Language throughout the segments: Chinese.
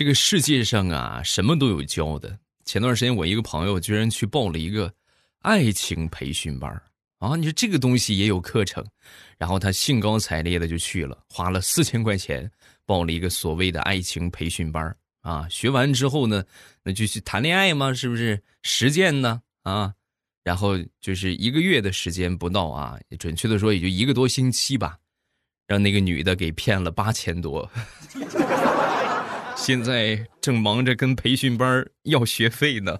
这个世界上啊，什么都有教的。前段时间，我一个朋友居然去报了一个爱情培训班啊！你说这个东西也有课程，然后他兴高采烈的就去了，花了四千块钱报了一个所谓的爱情培训班啊！学完之后呢，那就去谈恋爱嘛，是不是？实践呢啊？然后就是一个月的时间不到啊，准确的说也就一个多星期吧，让那个女的给骗了八千多。现在正忙着跟培训班要学费呢。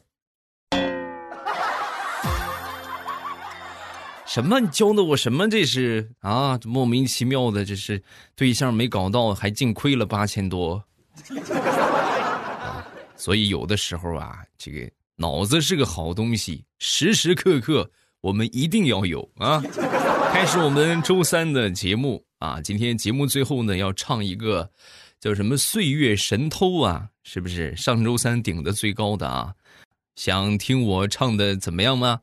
什么？你教的我什么？这是啊，莫名其妙的，这是对象没搞到，还净亏了八千多。所以有的时候啊，这个脑子是个好东西，时时刻刻我们一定要有啊。开始我们周三的节目啊，今天节目最后呢要唱一个。叫什么岁月神偷啊？是不是上周三顶的最高的啊？想听我唱的怎么样吗？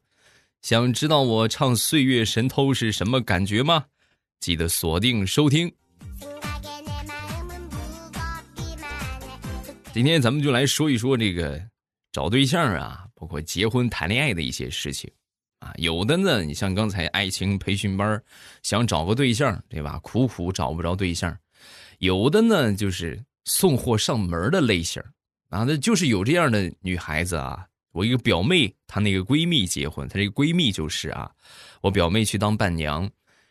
想知道我唱岁月神偷是什么感觉吗？记得锁定收听。今天咱们就来说一说这个找对象啊，包括结婚谈恋爱的一些事情啊。有的呢，你像刚才爱情培训班，想找个对象，对吧？苦苦找不着对象。有的呢，就是送货上门的类型啊，那就是有这样的女孩子啊。我一个表妹，她那个闺蜜结婚，她这个闺蜜就是啊，我表妹去当伴娘，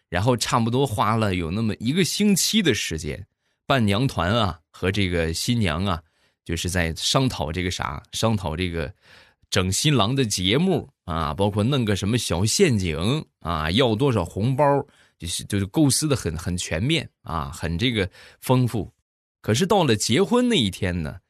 然后差不多花了有那么一个星期的时间，伴娘团啊和这个新娘啊，就是在商讨这个啥，商讨这个整新郎的节目啊，包括弄个什么小陷阱啊，要多少红包。就是就是构思的很很全面啊，很这个丰富，可是到了结婚那一天呢，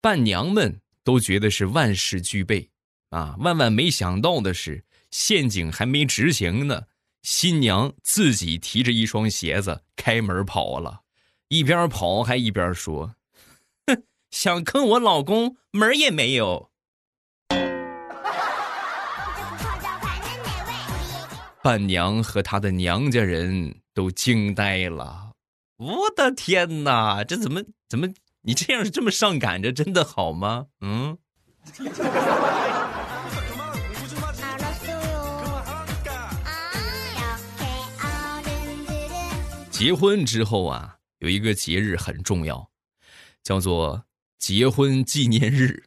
伴娘们都觉得是万事俱备啊，万万没想到的是陷阱还没执行呢，新娘自己提着一双鞋子开门跑了，一边跑还一边说：“ 哼，想坑我老公门也没有。”伴娘和她的娘家人都惊呆了，我的天哪，这怎么怎么你这样这么上赶着，真的好吗？嗯。结婚之后啊，有一个节日很重要，叫做结婚纪念日。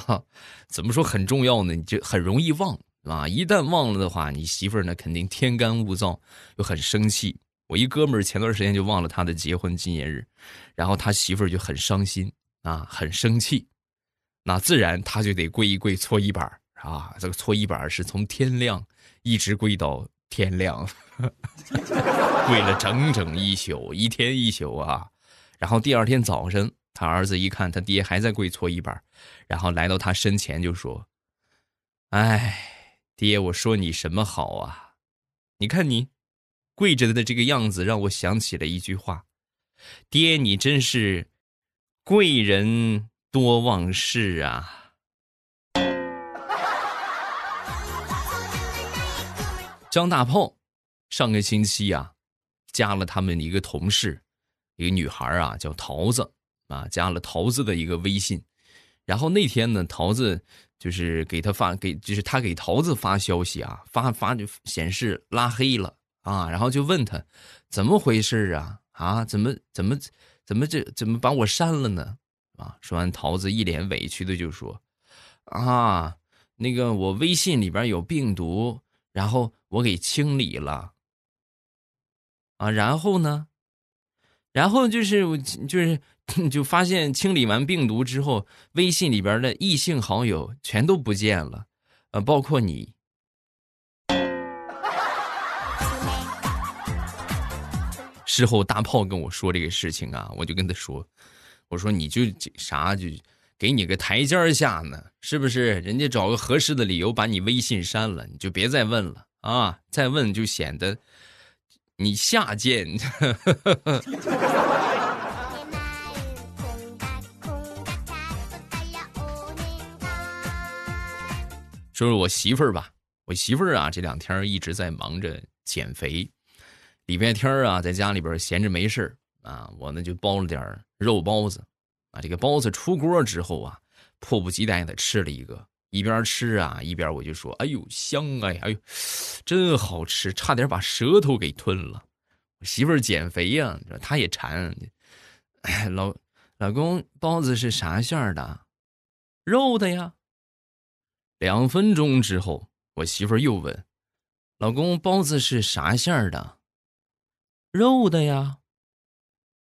怎么说很重要呢？你就很容易忘。啊！一旦忘了的话，你媳妇儿呢肯定天干物燥，又很生气。我一哥们儿前段时间就忘了他的结婚纪念日，然后他媳妇儿就很伤心啊，很生气。那自然他就得跪一跪搓衣板啊，这个搓衣板是从天亮一直跪到天亮，跪了整整一宿，一天一宿啊。然后第二天早晨，他儿子一看他爹还在跪搓衣板，然后来到他身前就说：“哎。”爹，我说你什么好啊？你看你跪着的这个样子，让我想起了一句话：“爹，你真是贵人多忘事啊。”张大炮上个星期啊，加了他们一个同事，一个女孩啊，叫桃子啊，加了桃子的一个微信。然后那天呢，桃子。就是给他发给，就是他给桃子发消息啊，发发就显示拉黑了啊，然后就问他怎么回事啊啊，怎么怎么怎么这怎么把我删了呢？啊，说完桃子一脸委屈的就说啊，那个我微信里边有病毒，然后我给清理了啊，然后呢，然后就是就是。就发现清理完病毒之后，微信里边的异性好友全都不见了，呃，包括你。事后大炮跟我说这个事情啊，我就跟他说：“我说你就啥就给你个台阶下呢，是不是？人家找个合适的理由把你微信删了，你就别再问了啊！再问就显得你下贱。”说说我媳妇儿吧，我媳妇儿啊，这两天一直在忙着减肥。礼拜天啊，在家里边闲着没事啊，我呢就包了点肉包子啊，这个包子出锅之后啊，迫不及待的吃了一个，一边吃啊一边我就说：“哎呦香哎，哎呦，真好吃，差点把舌头给吞了。”我媳妇儿减肥呀，她也馋。哎，老老公，包子是啥馅儿的？肉的呀。两分钟之后，我媳妇儿又问：“老公，包子是啥馅儿的？”肉的呀。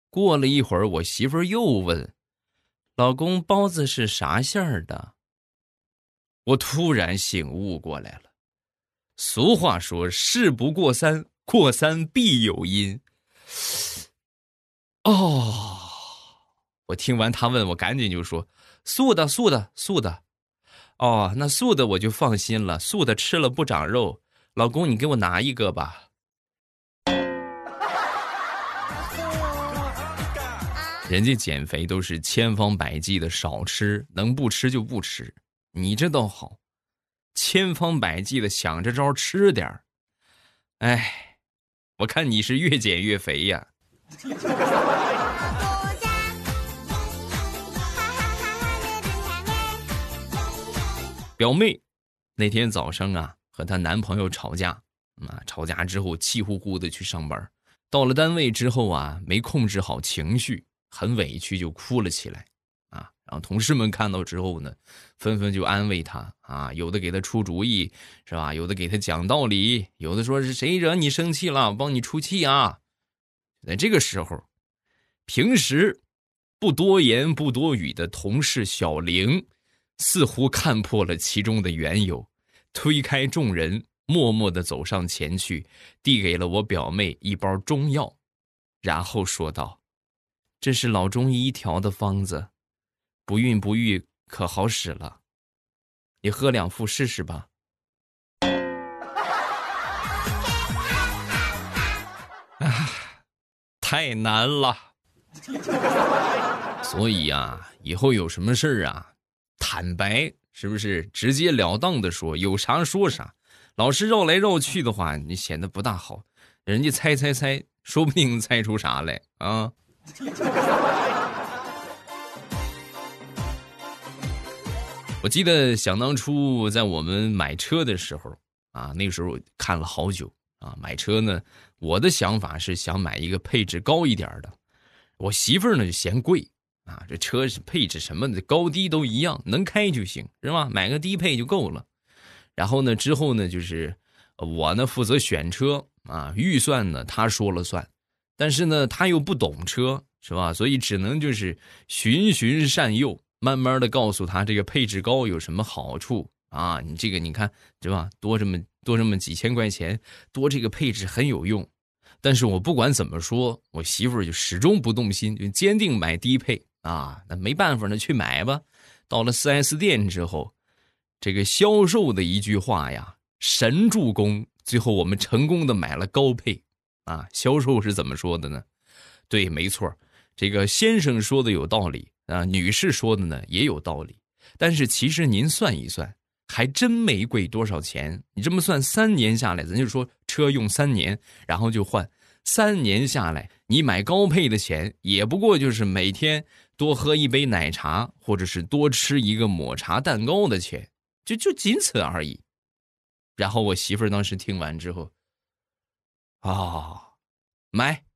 过了一会儿，我媳妇儿又问：“老公，包子是啥馅儿的？”我突然醒悟过来了。俗话说：“事不过三，过三必有因。”哦，我听完他问我，赶紧就说：“素的，素的，素的。”哦，那素的我就放心了，素的吃了不长肉。老公，你给我拿一个吧。人家减肥都是千方百计的少吃，能不吃就不吃。你这倒好，千方百计的想着招吃点儿。哎，我看你是越减越肥呀。表妹那天早上啊，和她男朋友吵架，啊，吵架之后气呼呼的去上班，到了单位之后啊，没控制好情绪。很委屈，就哭了起来，然后同事们看到之后呢，纷纷就安慰他，啊，有的给他出主意，是吧？有的给他讲道理，有的说是谁惹你生气了，帮你出气啊！在这个时候，平时不多言不多语的同事小玲，似乎看破了其中的缘由，推开众人，默默的走上前去，递给了我表妹一包中药，然后说道。这是老中医调的方子，不孕不育可好使了，你喝两副试试吧。啊，太难了。所以啊，以后有什么事儿啊，坦白是不是？直截了当的说，有啥说啥。老是绕来绕去的话，你显得不大好。人家猜猜猜，说不定猜出啥来啊。我记得想当初在我们买车的时候啊，那时候看了好久啊。买车呢，我的想法是想买一个配置高一点的。我媳妇儿呢就嫌贵啊，这车是配置什么的高低都一样，能开就行，是吧？买个低配就够了。然后呢，之后呢，就是我呢负责选车啊，预算呢他说了算。但是呢，他又不懂车，是吧？所以只能就是循循善诱，慢慢的告诉他这个配置高有什么好处啊？你这个你看，对吧？多这么多这么几千块钱，多这个配置很有用。但是我不管怎么说，我媳妇儿就始终不动心，就坚定买低配啊。那没办法呢，去买吧。到了 4S 店之后，这个销售的一句话呀，神助攻，最后我们成功的买了高配。啊，销售是怎么说的呢？对，没错，这个先生说的有道理啊，女士说的呢也有道理。但是其实您算一算，还真没贵多少钱。你这么算，三年下来，咱就说车用三年，然后就换，三年下来，你买高配的钱也不过就是每天多喝一杯奶茶，或者是多吃一个抹茶蛋糕的钱，就就仅此而已。然后我媳妇儿当时听完之后。哦，买。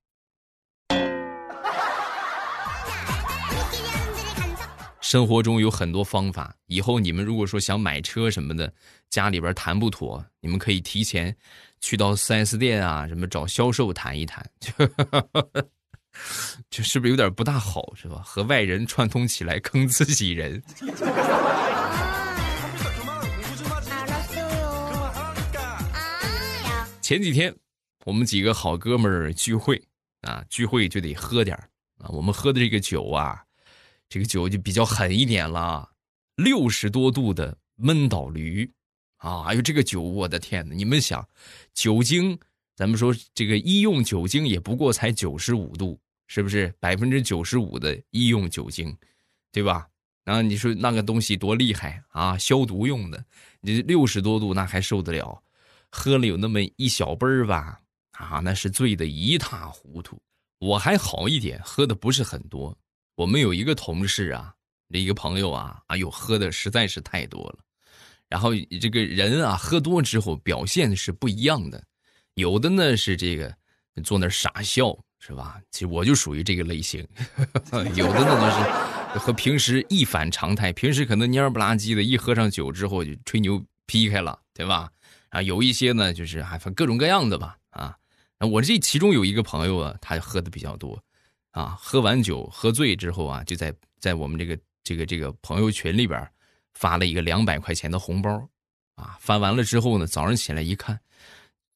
生活中有很多方法，以后你们如果说想买车什么的，家里边谈不妥，你们可以提前去到 4S 店啊，什么找销售谈一谈，就就是不是有点不大好，是吧？和外人串通起来坑自己人。前几天。我们几个好哥们儿聚会啊，聚会就得喝点啊。我们喝的这个酒啊，这个酒就比较狠一点了，六十多度的闷倒驴啊！哎呦，这个酒，我的天哪！你们想，酒精，咱们说这个医用酒精也不过才九十五度，是不是？百分之九十五的医用酒精，对吧？然后你说那个东西多厉害啊，消毒用的，你六十多度那还受得了？喝了有那么一小杯儿吧。啊，那是醉得一塌糊涂。我还好一点，喝的不是很多。我们有一个同事啊，这一个朋友啊，哎呦，喝的实在是太多了。然后这个人啊，喝多之后表现是不一样的，有的呢是这个坐那傻笑，是吧？其实我就属于这个类型。有的呢就是和平时一反常态，平时可能蔫不拉几的，一喝上酒之后就吹牛劈开了，对吧？啊，有一些呢就是还分各种各样的吧，啊。我这其中有一个朋友啊，他喝的比较多，啊，喝完酒喝醉之后啊，就在在我们这个这个这个朋友群里边。发了一个两百块钱的红包，啊，发完了之后呢，早上起来一看，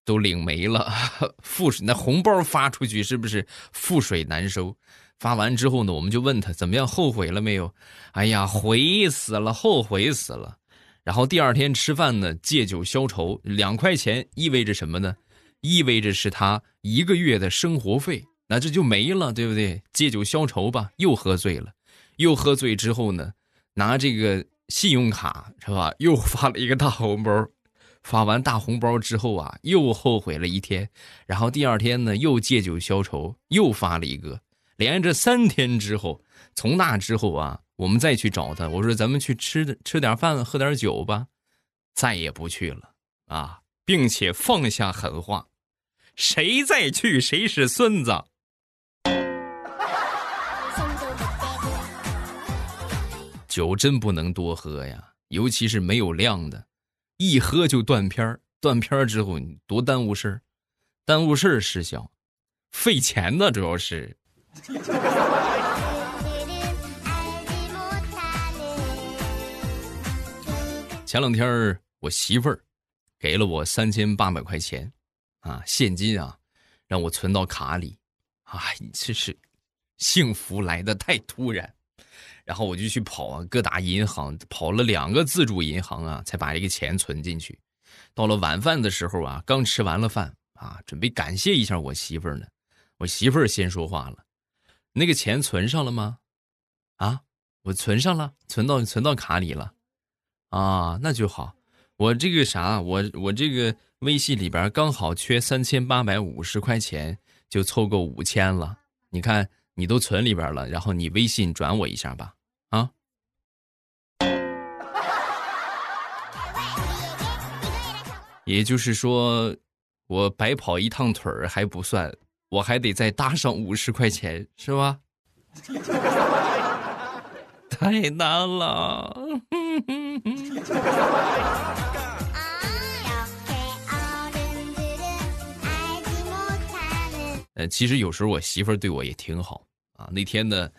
都领没了，覆水那红包发出去是不是覆水难收？发完之后呢，我们就问他怎么样，后悔了没有？哎呀，悔死了，后悔死了。然后第二天吃饭呢，借酒消愁，两块钱意味着什么呢？意味着是他一个月的生活费，那这就没了，对不对？借酒消愁吧，又喝醉了，又喝醉之后呢，拿这个。信用卡是吧？又发了一个大红包，发完大红包之后啊，又后悔了一天，然后第二天呢，又借酒消愁，又发了一个，连着三天之后，从那之后啊，我们再去找他，我说咱们去吃吃点饭，喝点酒吧，再也不去了啊，并且放下狠话，谁再去谁是孙子。酒真不能多喝呀，尤其是没有量的，一喝就断片。断片之后，你多耽误事儿，耽误事儿失效，费钱呢，主要是。前两天我媳妇儿给了我三千八百块钱，啊，现金啊，让我存到卡里。哎，这是幸福来的太突然。然后我就去跑啊，各大银行跑了两个自助银行啊，才把这个钱存进去。到了晚饭的时候啊，刚吃完了饭啊，准备感谢一下我媳妇儿呢。我媳妇儿先说话了：“那个钱存上了吗？”啊，我存上了，存到存到卡里了。啊，那就好。我这个啥，我我这个微信里边刚好缺三千八百五十块钱，就凑够五千了。你看，你都存里边了，然后你微信转我一下吧。也就是说，我白跑一趟腿儿还不算，我还得再搭上五十块钱，是吧？太难了。呃，其实有时候我媳妇儿对我也挺好啊。那天呢。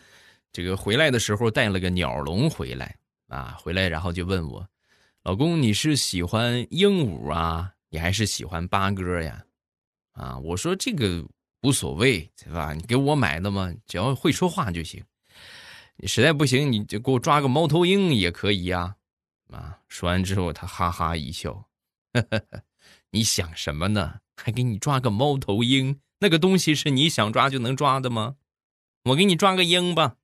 这个回来的时候带了个鸟笼回来啊，回来然后就问我，老公你是喜欢鹦鹉啊，你还是喜欢八哥呀？啊，我说这个无所谓，对吧？你给我买的嘛，只要会说话就行。你实在不行，你就给我抓个猫头鹰也可以呀。啊，说完之后他哈哈一笑，呵 呵你想什么呢？还给你抓个猫头鹰？那个东西是你想抓就能抓的吗？我给你抓个鹰吧。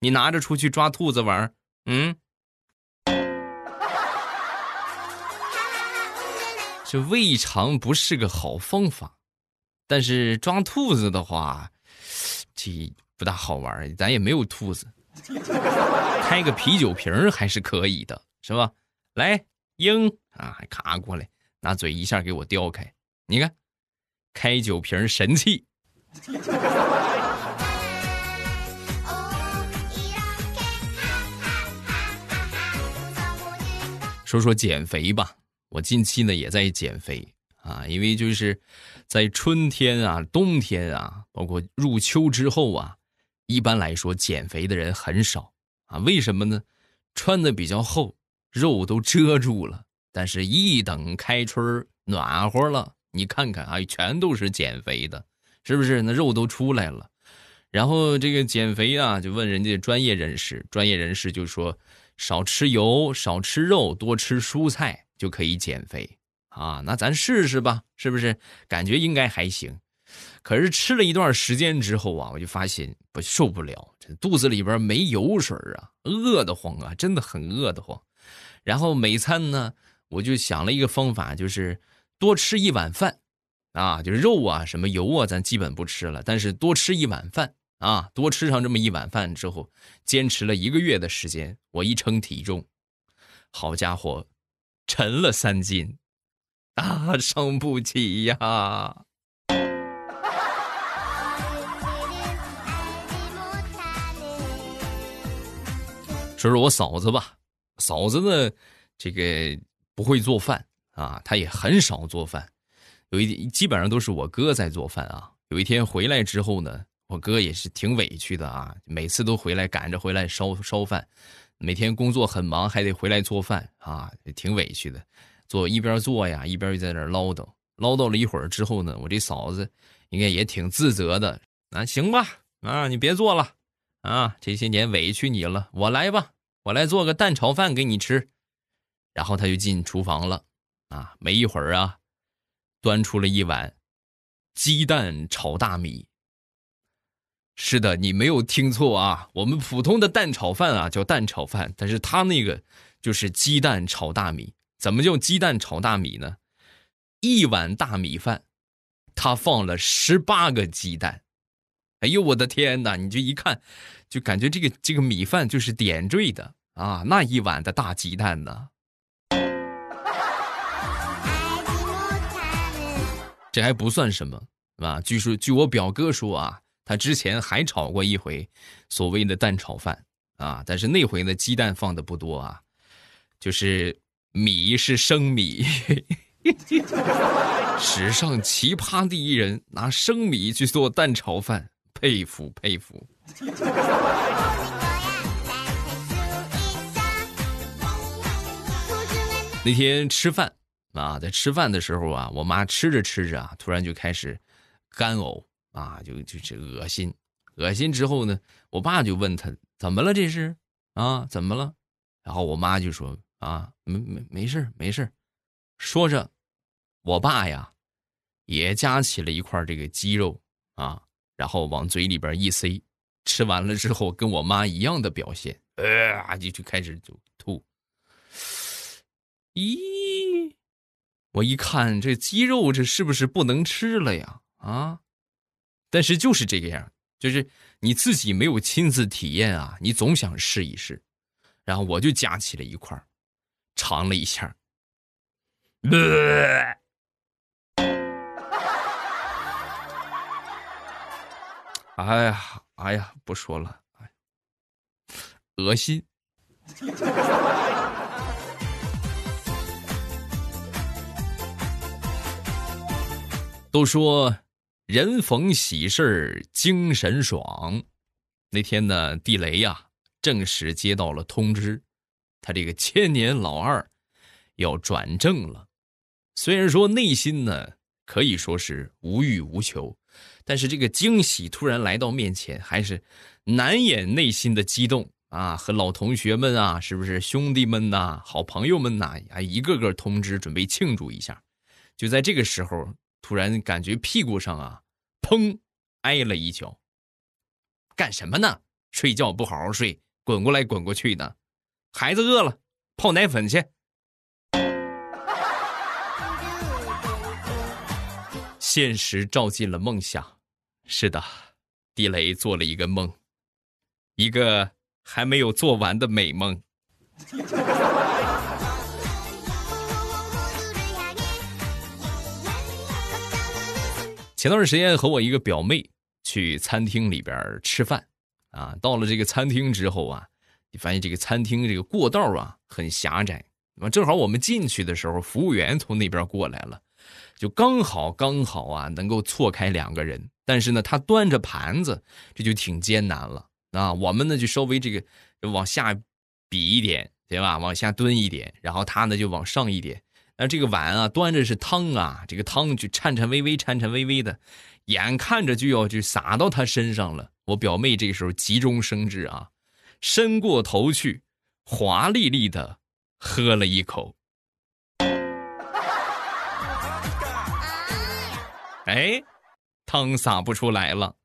你拿着出去抓兔子玩嗯，这未尝不是个好方法，但是抓兔子的话，这不大好玩咱也没有兔子，开个啤酒瓶还是可以的，是吧？来，鹰啊，还卡过来，拿嘴一下给我叼开，你看，开酒瓶神器。说说减肥吧，我近期呢也在减肥啊，因为就是在春天啊、冬天啊，包括入秋之后啊，一般来说减肥的人很少啊。为什么呢？穿的比较厚，肉都遮住了。但是，一等开春暖和了，你看看啊，全都是减肥的，是不是？那肉都出来了。然后这个减肥啊，就问人家专业人士，专业人士就说。少吃油，少吃肉，多吃蔬菜就可以减肥啊！那咱试试吧，是不是？感觉应该还行。可是吃了一段时间之后啊，我就发现不受不了，这肚子里边没油水啊，饿得慌啊，真的很饿得慌。然后每餐呢，我就想了一个方法，就是多吃一碗饭啊，就是肉啊、什么油啊，咱基本不吃了，但是多吃一碗饭啊，多吃上这么一碗饭之后，坚持了一个月的时间，我一称体重，好家伙，沉了三斤，啊，伤不起呀！说说我嫂子吧，嫂子呢，这个不会做饭啊，她也很少做饭，有一基本上都是我哥在做饭啊。有一天回来之后呢。我哥也是挺委屈的啊，每次都回来赶着回来烧烧饭，每天工作很忙，还得回来做饭啊，也挺委屈的。做一边做呀，一边就在那唠叨，唠叨了一会儿之后呢，我这嫂子应该也挺自责的啊。行吧，啊，你别做了，啊，这些年委屈你了，我来吧，我来做个蛋炒饭给你吃。然后他就进厨房了，啊，没一会儿啊，端出了一碗鸡蛋炒大米。是的，你没有听错啊！我们普通的蛋炒饭啊叫蛋炒饭，但是他那个就是鸡蛋炒大米。怎么叫鸡蛋炒大米呢？一碗大米饭，他放了十八个鸡蛋。哎呦我的天哪！你就一看，就感觉这个这个米饭就是点缀的啊！那一碗的大鸡蛋呢？这还不算什么啊！据说，据我表哥说啊。他之前还炒过一回所谓的蛋炒饭啊，但是那回呢鸡蛋放的不多啊，就是米是生米，史上奇葩第一人拿生米去做蛋炒饭，佩服佩服。那天吃饭啊，在吃饭的时候啊，我妈吃着吃着啊，突然就开始干呕。啊，就就是恶心，恶心之后呢，我爸就问他怎么了这是啊怎么了？然后我妈就说啊没没没事没事，说着，我爸呀也夹起了一块这个鸡肉啊，然后往嘴里边一塞，吃完了之后跟我妈一样的表现，啊就就开始就吐。咦，我一看这鸡肉这是不是不能吃了呀？啊？但是就是这个样，就是你自己没有亲自体验啊，你总想试一试，然后我就夹起了一块尝了一下，哎呀，哎呀，不说了，哎，恶心。都说。人逢喜事精神爽。那天呢，地雷呀，正式接到了通知，他这个千年老二要转正了。虽然说内心呢可以说是无欲无求，但是这个惊喜突然来到面前，还是难掩内心的激动啊！和老同学们啊，是不是兄弟们呐、好朋友们呐，啊，一个个通知准备庆祝一下。就在这个时候。突然感觉屁股上啊，砰，挨了一脚。干什么呢？睡觉不好好睡，滚过来滚过去的。孩子饿了，泡奶粉去。现实照进了梦想。是的，地雷做了一个梦，一个还没有做完的美梦。前段时间和我一个表妹去餐厅里边吃饭，啊，到了这个餐厅之后啊，你发现这个餐厅这个过道啊很狭窄，那正好我们进去的时候，服务员从那边过来了，就刚好刚好啊能够错开两个人，但是呢他端着盘子，这就挺艰难了啊，我们呢就稍微这个往下比一点，对吧？往下蹲一点，然后他呢就往上一点。那这个碗啊，端着是汤啊，这个汤就颤颤巍巍、颤颤巍巍的，眼看着就要就洒到他身上了。我表妹这时候急中生智啊，伸过头去，华丽丽的喝了一口。哎，汤洒不出来了。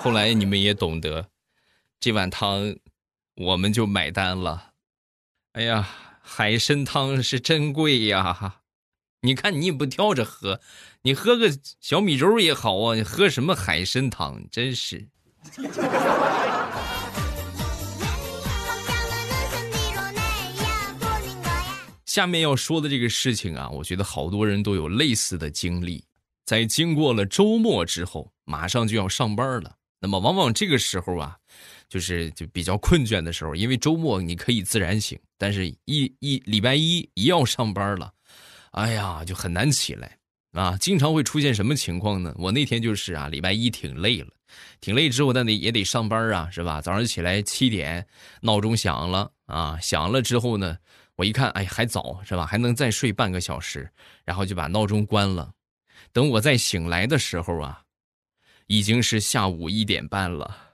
后来你们也懂得，这碗汤我们就买单了。哎呀。海参汤是真贵呀！你看你也不挑着喝，你喝个小米粥也好啊，你喝什么海参汤？真是。下面要说的这个事情啊，我觉得好多人都有类似的经历。在经过了周末之后，马上就要上班了。那么，往往这个时候啊，就是就比较困倦的时候，因为周末你可以自然醒，但是一一礼拜一一要上班了，哎呀，就很难起来啊。经常会出现什么情况呢？我那天就是啊，礼拜一挺累了，挺累之后，但得也得上班啊，是吧？早上起来七点，闹钟响了啊，响了之后呢。我一看，哎，还早是吧？还能再睡半个小时，然后就把闹钟关了。等我再醒来的时候啊，已经是下午一点半了。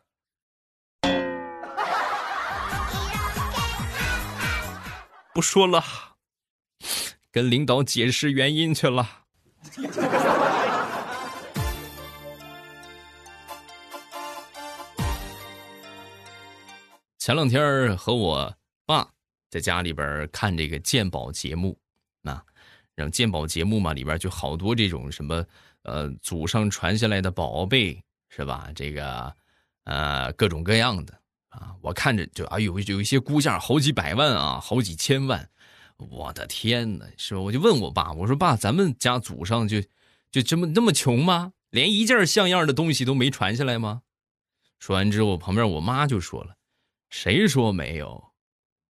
不说了，跟领导解释原因去了。前两天和我爸。在家里边看这个鉴宝节目，啊，然后鉴宝节目嘛，里边就好多这种什么，呃，祖上传下来的宝贝，是吧？这个，呃，各种各样的啊，我看着就啊，有有一些估价好几百万啊，好几千万，我的天哪，是吧？我就问我爸，我说爸，咱们家祖上就就这么那么穷吗？连一件像样的东西都没传下来吗？说完之后，旁边我妈就说了，谁说没有？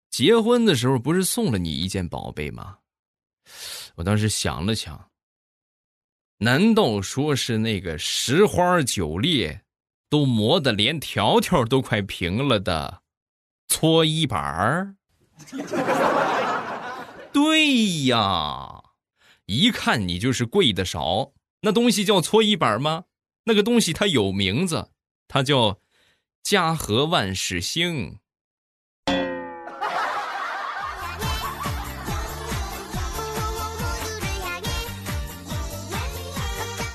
结婚的时候不是送了你一件宝贝吗？我当时想了想，难道说是那个十花九裂，都磨得连条条都快平了的搓衣板儿？对呀，一看你就是贵的少。那东西叫搓衣板吗？那个东西它有名字，它叫家和万事兴。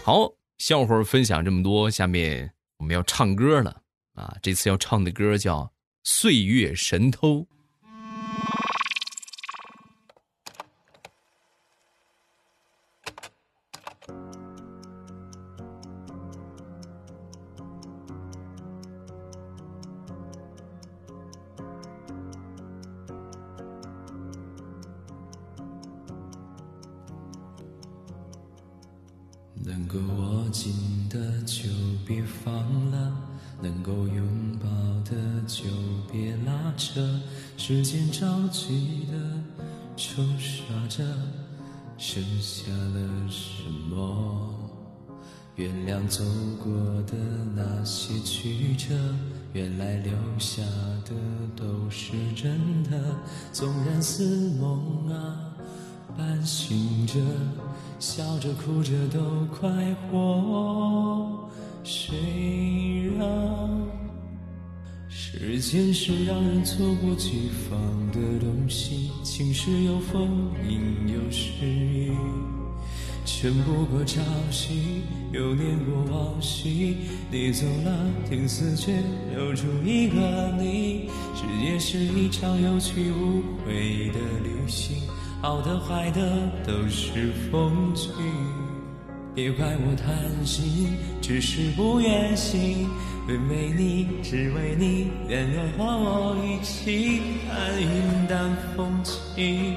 好，笑话分享这么多，下面我们要唱歌了啊！这次要唱的歌叫《岁月神偷》。哭着都快活。谁让？时间是让人猝不及防的东西，晴时有风，阴有时雨，撑不过朝夕，又念过往昔。你走了，天色却留住一个你。世界是一场有去无回的旅行，好的坏的都是风景。别怪我贪心，只是不愿醒。为你，只为你，愿和我一起看云淡风轻。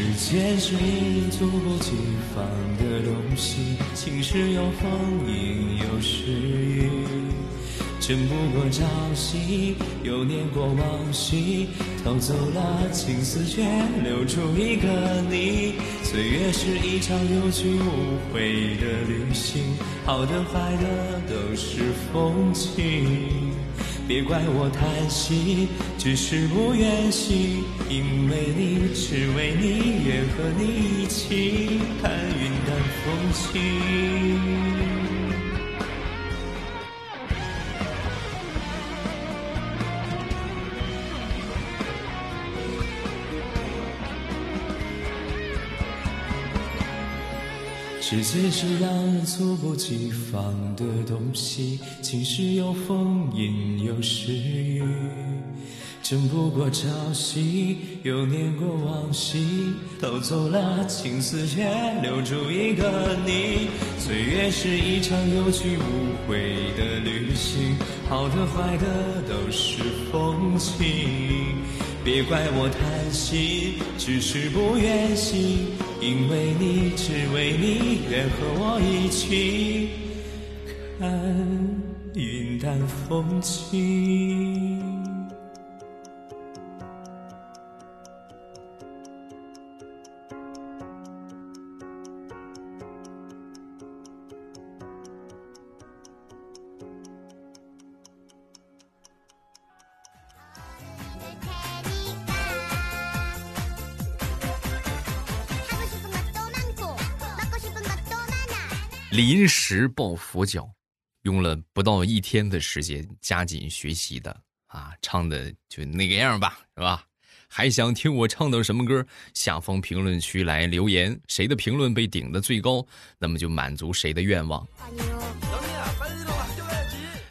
时间是一猝不及防的东西，晴时有风，阴有时雨，争不过朝夕，又念过往昔，偷走了青丝，却留住一个你。岁月是一场有去无回的旅行，好的坏的都是风景。别怪我贪心，只是不愿醒，因为你，只为你，愿和你一起看云淡风轻。世界是让人猝不及防的东西，晴时有风，阴有时雨，争不过朝夕，又念过往昔，偷走了青丝，却留住一个你。岁月是一场有去无回的旅行，好的坏的都是风景。别怪我贪心，只是不愿醒，因为你，只为你，愿和我一起看云淡风轻。临时抱佛脚，用了不到一天的时间加紧学习的啊，唱的就那个样吧，是吧？还想听我唱的什么歌？下方评论区来留言，谁的评论被顶的最高，那么就满足谁的愿望。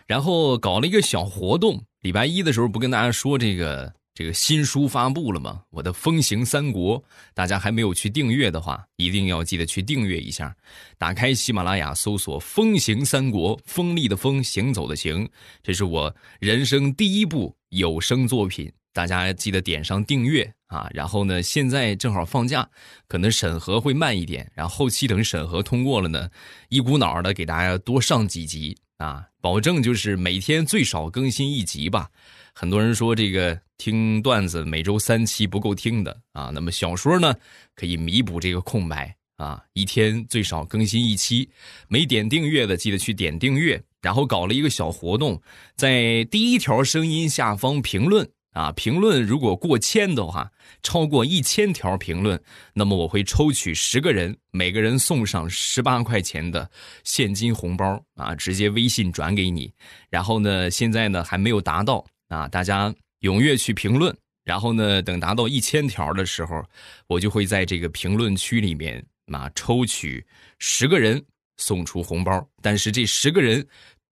然后搞了一个小活动，礼拜一的时候不跟大家说这个。这个新书发布了吗？我的《风行三国》，大家还没有去订阅的话，一定要记得去订阅一下。打开喜马拉雅，搜索《风行三国》，锋利的锋，行走的行，这是我人生第一部有声作品，大家记得点上订阅啊。然后呢，现在正好放假，可能审核会慢一点，然后后期等审核通过了呢，一股脑的给大家多上几集啊，保证就是每天最少更新一集吧。很多人说这个听段子每周三期不够听的啊，那么小说呢可以弥补这个空白啊，一天最少更新一期。没点订阅的记得去点订阅，然后搞了一个小活动，在第一条声音下方评论啊，评论如果过千的话，超过一千条评论，那么我会抽取十个人，每个人送上十八块钱的现金红包啊，直接微信转给你。然后呢，现在呢还没有达到。啊，大家踊跃去评论，然后呢，等达到一千条的时候，我就会在这个评论区里面啊抽取十个人送出红包。但是这十个人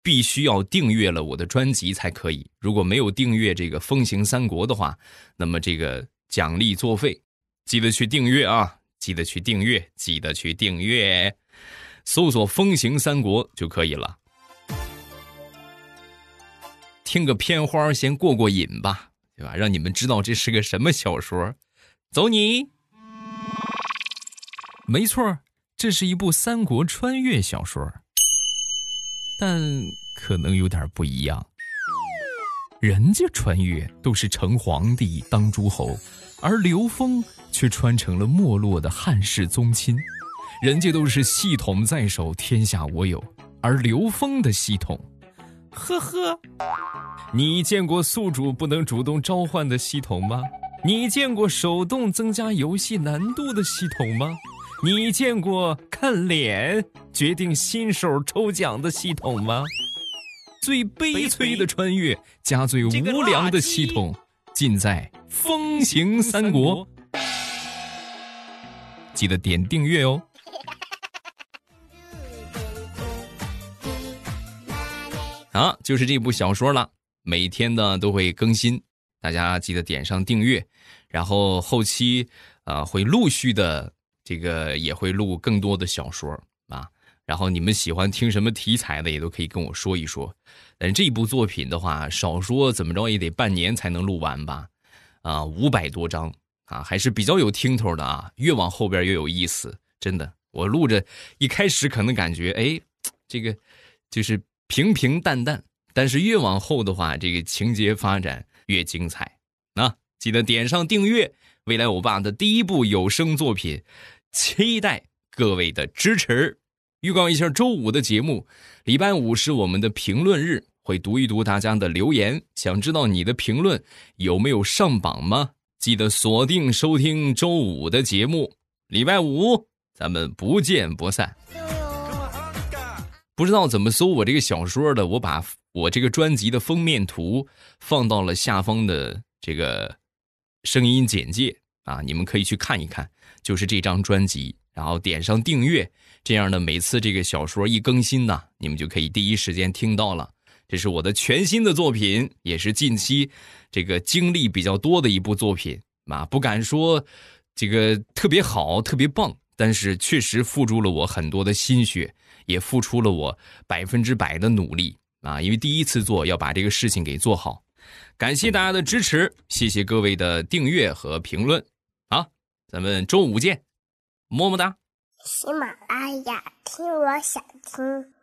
必须要订阅了我的专辑才可以。如果没有订阅这个《风行三国》的话，那么这个奖励作废。记得去订阅啊！记得去订阅，记得去订阅，搜索“风行三国”就可以了。听个片花先过过瘾吧，对吧？让你们知道这是个什么小说。走你！没错，这是一部三国穿越小说，但可能有点不一样。人家穿越都是成皇帝当诸侯，而刘封却穿成了没落的汉室宗亲。人家都是系统在手，天下我有，而刘封的系统。呵呵，你见过宿主不能主动召唤的系统吗？你见过手动增加游戏难度的系统吗？你见过看脸决定新手抽奖的系统吗？最悲催的穿越加最无良的系统，尽在《风行三国》。记得点订阅哦。啊，就是这部小说了，每天呢都会更新，大家记得点上订阅，然后后期啊会陆续的这个也会录更多的小说啊，然后你们喜欢听什么题材的也都可以跟我说一说。但这部作品的话，少说怎么着也得半年才能录完吧？啊，五百多章啊，还是比较有听头的啊，越往后边越有意思，真的。我录着一开始可能感觉哎，这个就是。平平淡淡，但是越往后的话，这个情节发展越精彩。啊，记得点上订阅，未来欧巴的第一部有声作品，期待各位的支持。预告一下周五的节目，礼拜五是我们的评论日，会读一读大家的留言。想知道你的评论有没有上榜吗？记得锁定收听周五的节目，礼拜五咱们不见不散。不知道怎么搜我这个小说的，我把我这个专辑的封面图放到了下方的这个声音简介啊，你们可以去看一看，就是这张专辑，然后点上订阅，这样呢每次这个小说一更新呢，你们就可以第一时间听到了。这是我的全新的作品，也是近期这个经历比较多的一部作品啊，不敢说这个特别好、特别棒，但是确实付出了我很多的心血。也付出了我百分之百的努力啊！因为第一次做，要把这个事情给做好。感谢大家的支持，谢谢各位的订阅和评论。啊，咱们周五见，么么哒。喜马拉雅，听我想听。